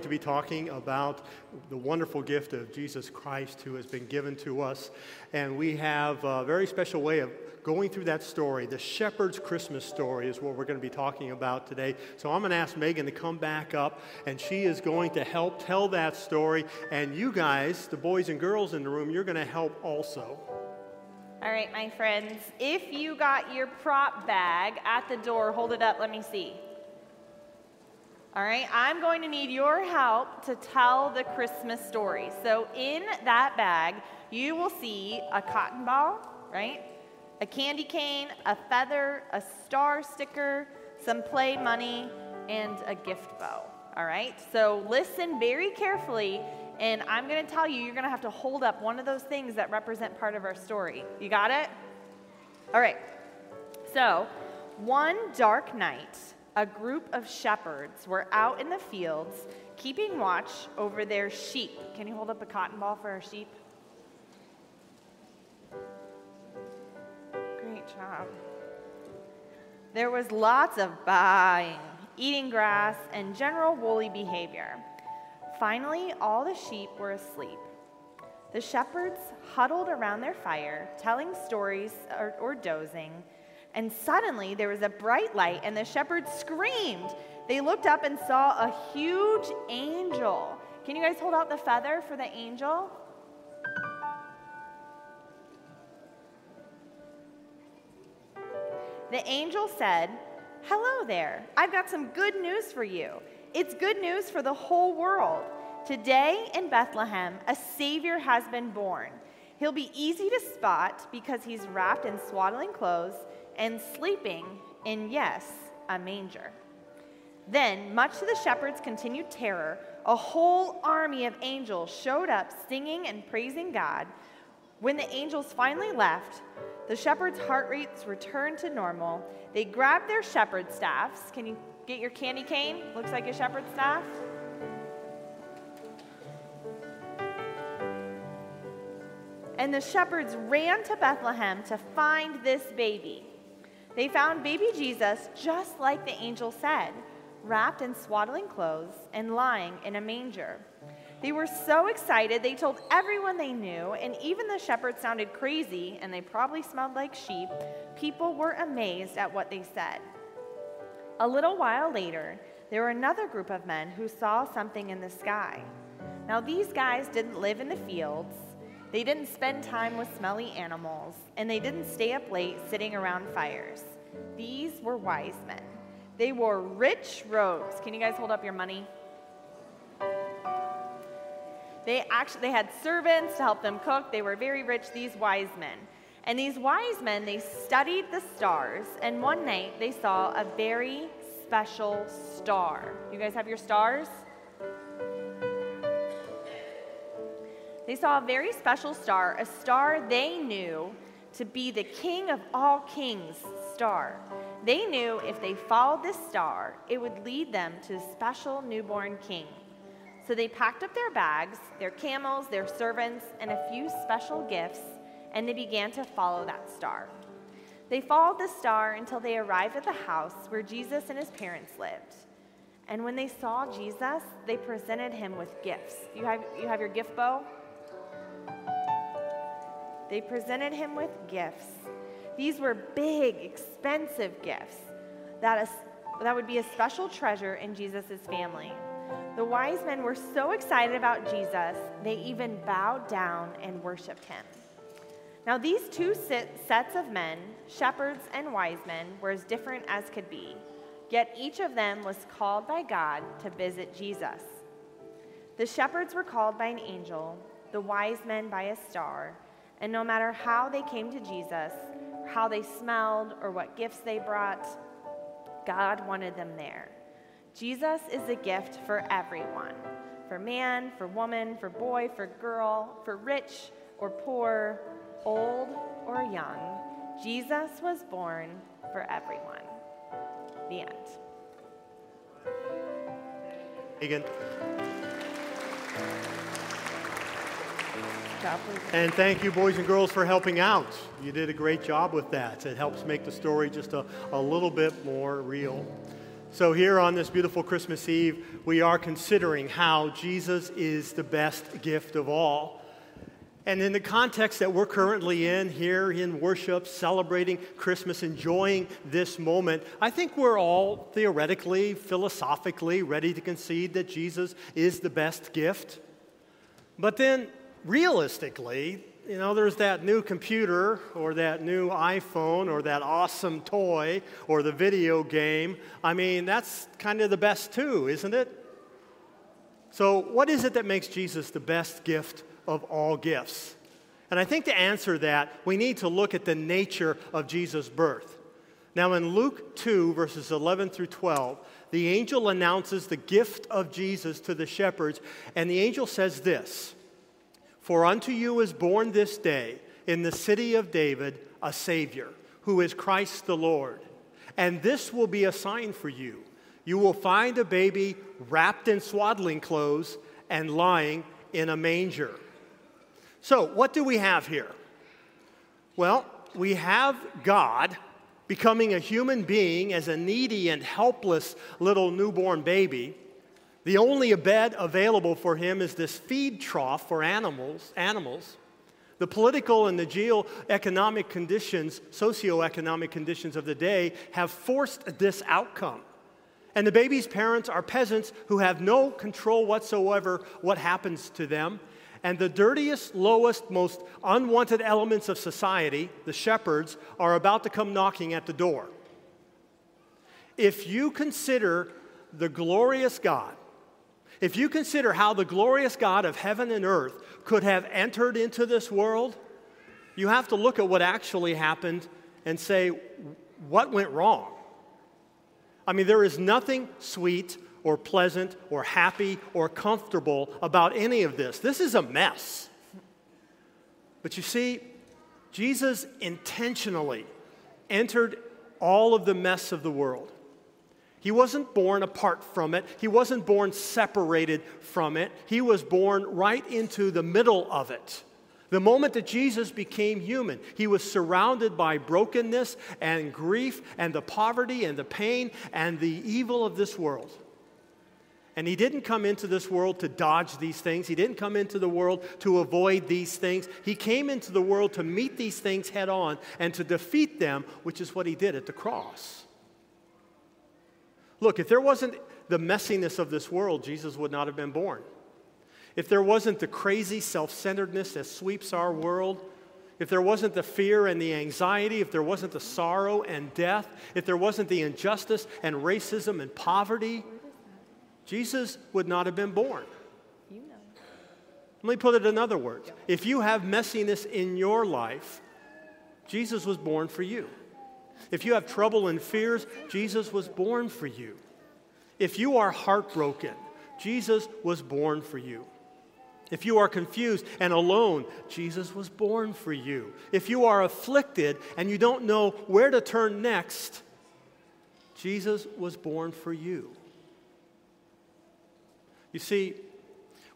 to be talking about the wonderful gift of Jesus Christ who has been given to us. And we have a very special way of going through that story. The shepherd's Christmas story is what we're going to be talking about today. So I'm going to ask Megan to come back up, and she is going to help tell that story. And you guys, the boys and girls in the room, you're going to help also. All right, my friends, if you got your prop bag at the door, hold it up, let me see. All right, I'm going to need your help to tell the Christmas story. So, in that bag, you will see a cotton ball, right? A candy cane, a feather, a star sticker, some play money, and a gift bow. All right, so listen very carefully, and I'm going to tell you, you're going to have to hold up one of those things that represent part of our story. You got it? All right, so one dark night, a group of shepherds were out in the fields keeping watch over their sheep. Can you hold up a cotton ball for our sheep? Great job. There was lots of baaing, eating grass, and general woolly behavior. Finally, all the sheep were asleep. The shepherds huddled around their fire, telling stories or, or dozing and suddenly there was a bright light, and the shepherds screamed. They looked up and saw a huge angel. Can you guys hold out the feather for the angel? The angel said, Hello there. I've got some good news for you. It's good news for the whole world. Today in Bethlehem, a Savior has been born. He'll be easy to spot because he's wrapped in swaddling clothes and sleeping in, yes, a manger. Then, much to the shepherds' continued terror, a whole army of angels showed up singing and praising God. When the angels finally left, the shepherds' heart rates returned to normal. They grabbed their shepherd staffs. Can you get your candy cane? Looks like a shepherd staff. And the shepherds ran to Bethlehem to find this baby. They found baby Jesus just like the angel said, wrapped in swaddling clothes and lying in a manger. They were so excited, they told everyone they knew, and even the shepherds sounded crazy and they probably smelled like sheep. People were amazed at what they said. A little while later, there were another group of men who saw something in the sky. Now, these guys didn't live in the fields, they didn't spend time with smelly animals, and they didn't stay up late sitting around fires. These were wise men. They wore rich robes. Can you guys hold up your money? They actually they had servants to help them cook. They were very rich, these wise men. And these wise men, they studied the stars, and one night they saw a very special star. You guys have your stars? They saw a very special star, a star they knew to be the King of all kings star. They knew if they followed this star, it would lead them to a special newborn king. So they packed up their bags, their camels, their servants, and a few special gifts, and they began to follow that star. They followed the star until they arrived at the house where Jesus and his parents lived. And when they saw Jesus, they presented him with gifts. You have, you have your gift bow? They presented him with gifts. These were big, expensive gifts that, is, that would be a special treasure in Jesus' family. The wise men were so excited about Jesus, they even bowed down and worshiped him. Now, these two sets of men, shepherds and wise men, were as different as could be, yet each of them was called by God to visit Jesus. The shepherds were called by an angel, the wise men by a star, and no matter how they came to Jesus, how they smelled, or what gifts they brought, God wanted them there. Jesus is a gift for everyone for man, for woman, for boy, for girl, for rich or poor, old or young. Jesus was born for everyone. The end. And thank you, boys and girls, for helping out. You did a great job with that. It helps make the story just a, a little bit more real. So, here on this beautiful Christmas Eve, we are considering how Jesus is the best gift of all. And in the context that we're currently in, here in worship, celebrating Christmas, enjoying this moment, I think we're all theoretically, philosophically ready to concede that Jesus is the best gift. But then, realistically, you know, there's that new computer or that new iPhone or that awesome toy or the video game. I mean, that's kind of the best too, isn't it? So, what is it that makes Jesus the best gift of all gifts? And I think to answer that, we need to look at the nature of Jesus' birth. Now, in Luke 2, verses 11 through 12, the angel announces the gift of Jesus to the shepherds, and the angel says this For unto you is born this day in the city of David a Savior, who is Christ the Lord. And this will be a sign for you. You will find a baby wrapped in swaddling clothes and lying in a manger. So, what do we have here? Well, we have God becoming a human being as a needy and helpless little newborn baby. The only bed available for him is this feed trough for animals, animals. The political and the geoeconomic conditions, socioeconomic conditions of the day have forced this outcome. And the baby's parents are peasants who have no control whatsoever what happens to them and the dirtiest, lowest, most unwanted elements of society, the shepherds, are about to come knocking at the door. If you consider the glorious God, if you consider how the glorious God of heaven and earth could have entered into this world, you have to look at what actually happened and say, what went wrong? I mean, there is nothing sweet or pleasant or happy or comfortable about any of this. This is a mess. But you see, Jesus intentionally entered all of the mess of the world. He wasn't born apart from it. He wasn't born separated from it. He was born right into the middle of it. The moment that Jesus became human, he was surrounded by brokenness and grief and the poverty and the pain and the evil of this world. And he didn't come into this world to dodge these things. He didn't come into the world to avoid these things. He came into the world to meet these things head on and to defeat them, which is what he did at the cross. Look, if there wasn't the messiness of this world, Jesus would not have been born. If there wasn't the crazy self centeredness that sweeps our world, if there wasn't the fear and the anxiety, if there wasn't the sorrow and death, if there wasn't the injustice and racism and poverty, Jesus would not have been born. You know. Let me put it in other words. If you have messiness in your life, Jesus was born for you. If you have trouble and fears, Jesus was born for you. If you are heartbroken, Jesus was born for you. If you are confused and alone, Jesus was born for you. If you are afflicted and you don't know where to turn next, Jesus was born for you. You see,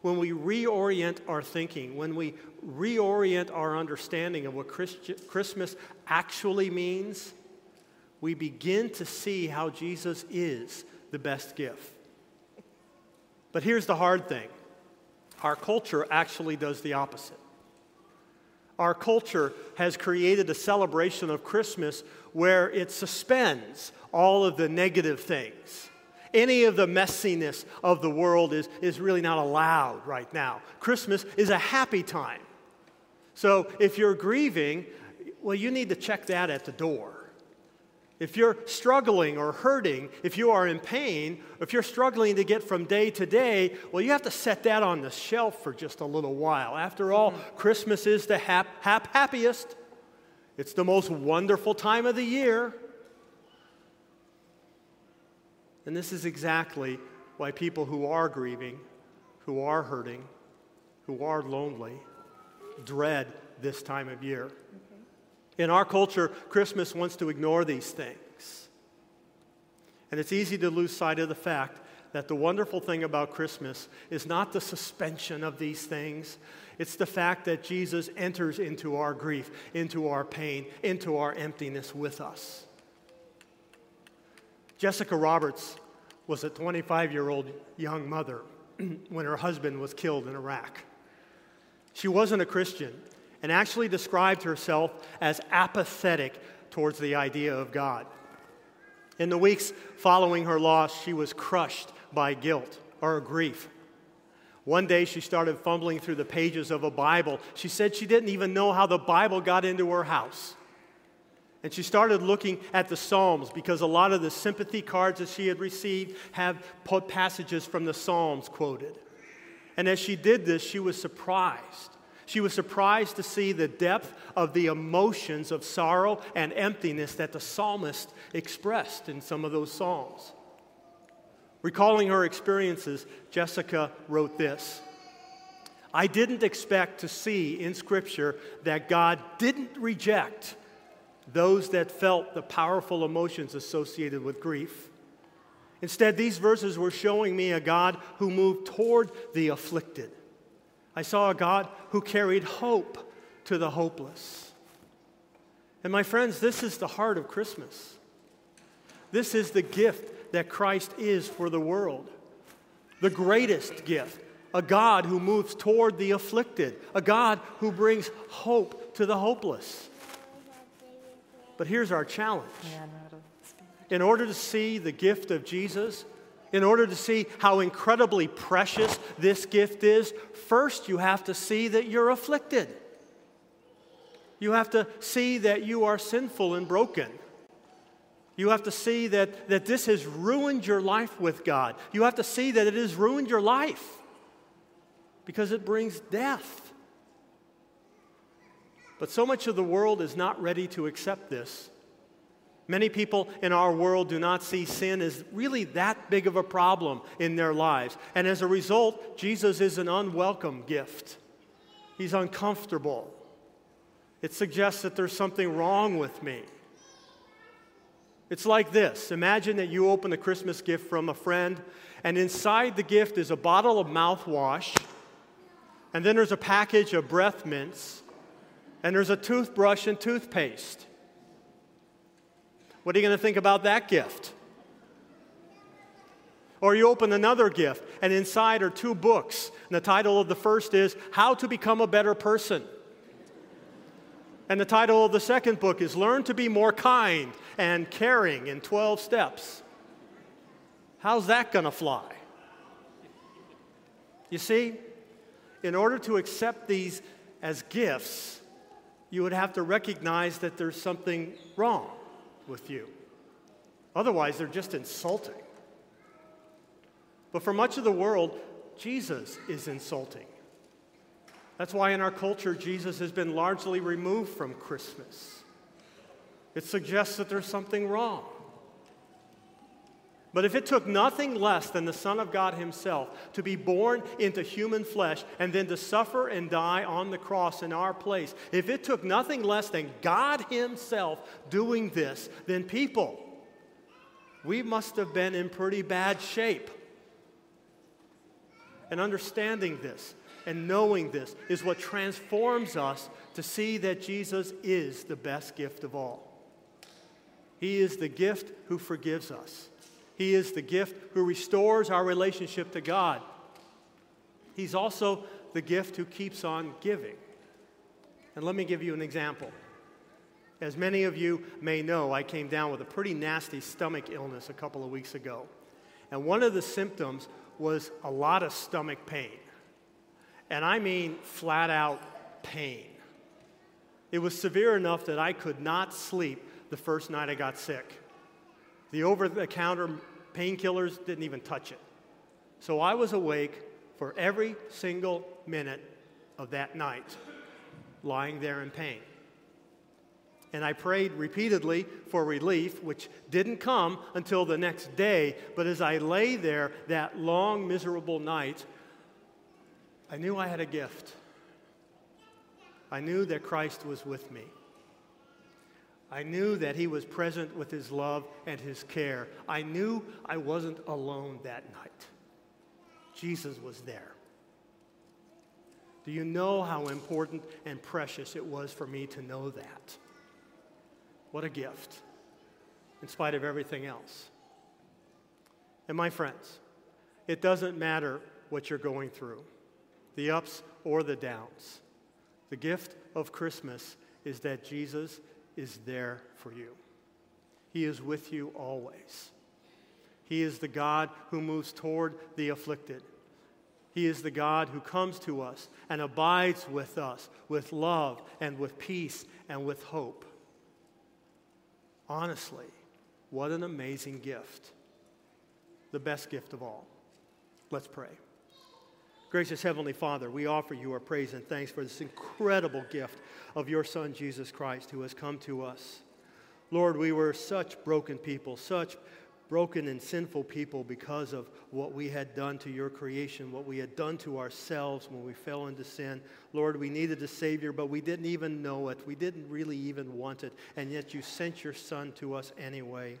when we reorient our thinking, when we reorient our understanding of what Christmas actually means, we begin to see how Jesus is the best gift. But here's the hard thing our culture actually does the opposite. Our culture has created a celebration of Christmas where it suspends all of the negative things any of the messiness of the world is, is really not allowed right now. Christmas is a happy time. So if you're grieving, well, you need to check that at the door. If you're struggling or hurting, if you are in pain, if you're struggling to get from day to day, well, you have to set that on the shelf for just a little while. After all, mm-hmm. Christmas is the hap- hap- happiest, it's the most wonderful time of the year. And this is exactly why people who are grieving, who are hurting, who are lonely, dread this time of year. In our culture, Christmas wants to ignore these things. And it's easy to lose sight of the fact that the wonderful thing about Christmas is not the suspension of these things, it's the fact that Jesus enters into our grief, into our pain, into our emptiness with us. Jessica Roberts was a 25 year old young mother when her husband was killed in Iraq. She wasn't a Christian and actually described herself as apathetic towards the idea of God. In the weeks following her loss, she was crushed by guilt or grief. One day she started fumbling through the pages of a Bible. She said she didn't even know how the Bible got into her house. And she started looking at the Psalms because a lot of the sympathy cards that she had received have passages from the Psalms quoted. And as she did this, she was surprised. She was surprised to see the depth of the emotions of sorrow and emptiness that the psalmist expressed in some of those Psalms. Recalling her experiences, Jessica wrote this I didn't expect to see in Scripture that God didn't reject those that felt the powerful emotions associated with grief. Instead, these verses were showing me a God who moved toward the afflicted. I saw a God who carried hope to the hopeless. And my friends, this is the heart of Christmas. This is the gift that Christ is for the world. The greatest gift. A God who moves toward the afflicted. A God who brings hope to the hopeless. But here's our challenge. In order to see the gift of Jesus, in order to see how incredibly precious this gift is, first you have to see that you're afflicted. You have to see that you are sinful and broken. You have to see that, that this has ruined your life with God. You have to see that it has ruined your life because it brings death. But so much of the world is not ready to accept this. Many people in our world do not see sin as really that big of a problem in their lives. And as a result, Jesus is an unwelcome gift. He's uncomfortable. It suggests that there's something wrong with me. It's like this Imagine that you open a Christmas gift from a friend, and inside the gift is a bottle of mouthwash, and then there's a package of breath mints, and there's a toothbrush and toothpaste. What are you going to think about that gift? Or you open another gift, and inside are two books. And the title of the first is How to Become a Better Person. And the title of the second book is Learn to Be More Kind and Caring in 12 Steps. How's that going to fly? You see, in order to accept these as gifts, you would have to recognize that there's something wrong with you. Otherwise, they're just insulting. But for much of the world, Jesus is insulting. That's why in our culture, Jesus has been largely removed from Christmas. It suggests that there's something wrong. But if it took nothing less than the Son of God Himself to be born into human flesh and then to suffer and die on the cross in our place, if it took nothing less than God Himself doing this, then people, we must have been in pretty bad shape. And understanding this and knowing this is what transforms us to see that Jesus is the best gift of all. He is the gift who forgives us. He is the gift who restores our relationship to God. He's also the gift who keeps on giving. And let me give you an example. As many of you may know, I came down with a pretty nasty stomach illness a couple of weeks ago. And one of the symptoms was a lot of stomach pain. And I mean flat out pain. It was severe enough that I could not sleep the first night I got sick. The over the counter painkillers didn't even touch it. So I was awake for every single minute of that night, lying there in pain. And I prayed repeatedly for relief, which didn't come until the next day. But as I lay there that long, miserable night, I knew I had a gift. I knew that Christ was with me. I knew that He was present with His love and His care. I knew I wasn't alone that night. Jesus was there. Do you know how important and precious it was for me to know that? What a gift, in spite of everything else. And my friends, it doesn't matter what you're going through, the ups or the downs. The gift of Christmas is that Jesus is there for you. He is with you always. He is the God who moves toward the afflicted. He is the God who comes to us and abides with us with love and with peace and with hope. Honestly, what an amazing gift. The best gift of all. Let's pray. Gracious Heavenly Father, we offer you our praise and thanks for this incredible gift of your Son, Jesus Christ, who has come to us. Lord, we were such broken people, such broken and sinful people because of what we had done to your creation, what we had done to ourselves when we fell into sin. Lord, we needed a Savior, but we didn't even know it. We didn't really even want it. And yet you sent your Son to us anyway.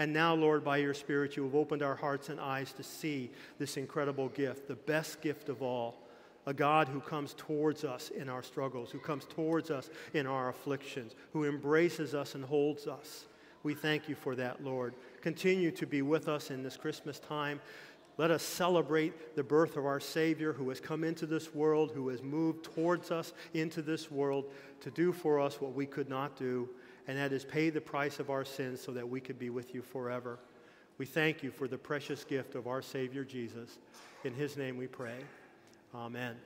And now, Lord, by your Spirit, you have opened our hearts and eyes to see this incredible gift, the best gift of all a God who comes towards us in our struggles, who comes towards us in our afflictions, who embraces us and holds us. We thank you for that, Lord. Continue to be with us in this Christmas time. Let us celebrate the birth of our Savior who has come into this world, who has moved towards us into this world to do for us what we could not do, and that is pay the price of our sins so that we could be with you forever. We thank you for the precious gift of our Savior Jesus. In his name we pray. Amen.